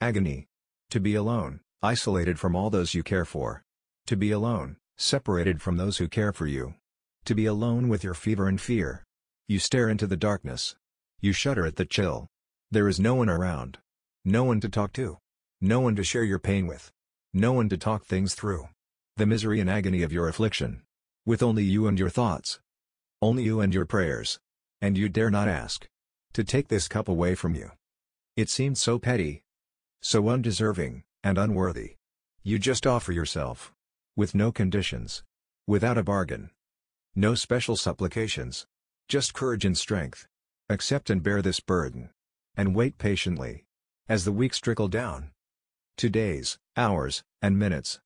Agony. To be alone, isolated from all those you care for. To be alone, separated from those who care for you. To be alone with your fever and fear. You stare into the darkness. You shudder at the chill. There is no one around. No one to talk to. No one to share your pain with. No one to talk things through. The misery and agony of your affliction. With only you and your thoughts. Only you and your prayers. And you dare not ask. To take this cup away from you. It seemed so petty. So undeserving, and unworthy. You just offer yourself. With no conditions. Without a bargain. No special supplications. Just courage and strength. Accept and bear this burden. And wait patiently. As the weeks trickle down. To days, hours, and minutes.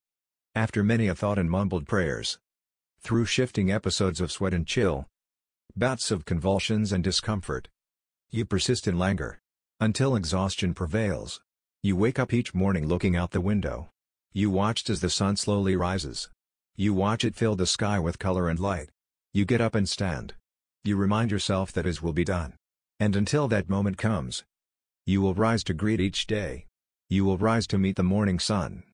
After many a thought and mumbled prayers. Through shifting episodes of sweat and chill. Bouts of convulsions and discomfort. You persist in languor. Until exhaustion prevails. You wake up each morning looking out the window. You watched as the sun slowly rises. You watch it fill the sky with color and light. You get up and stand. You remind yourself that as will be done. And until that moment comes, you will rise to greet each day. You will rise to meet the morning sun.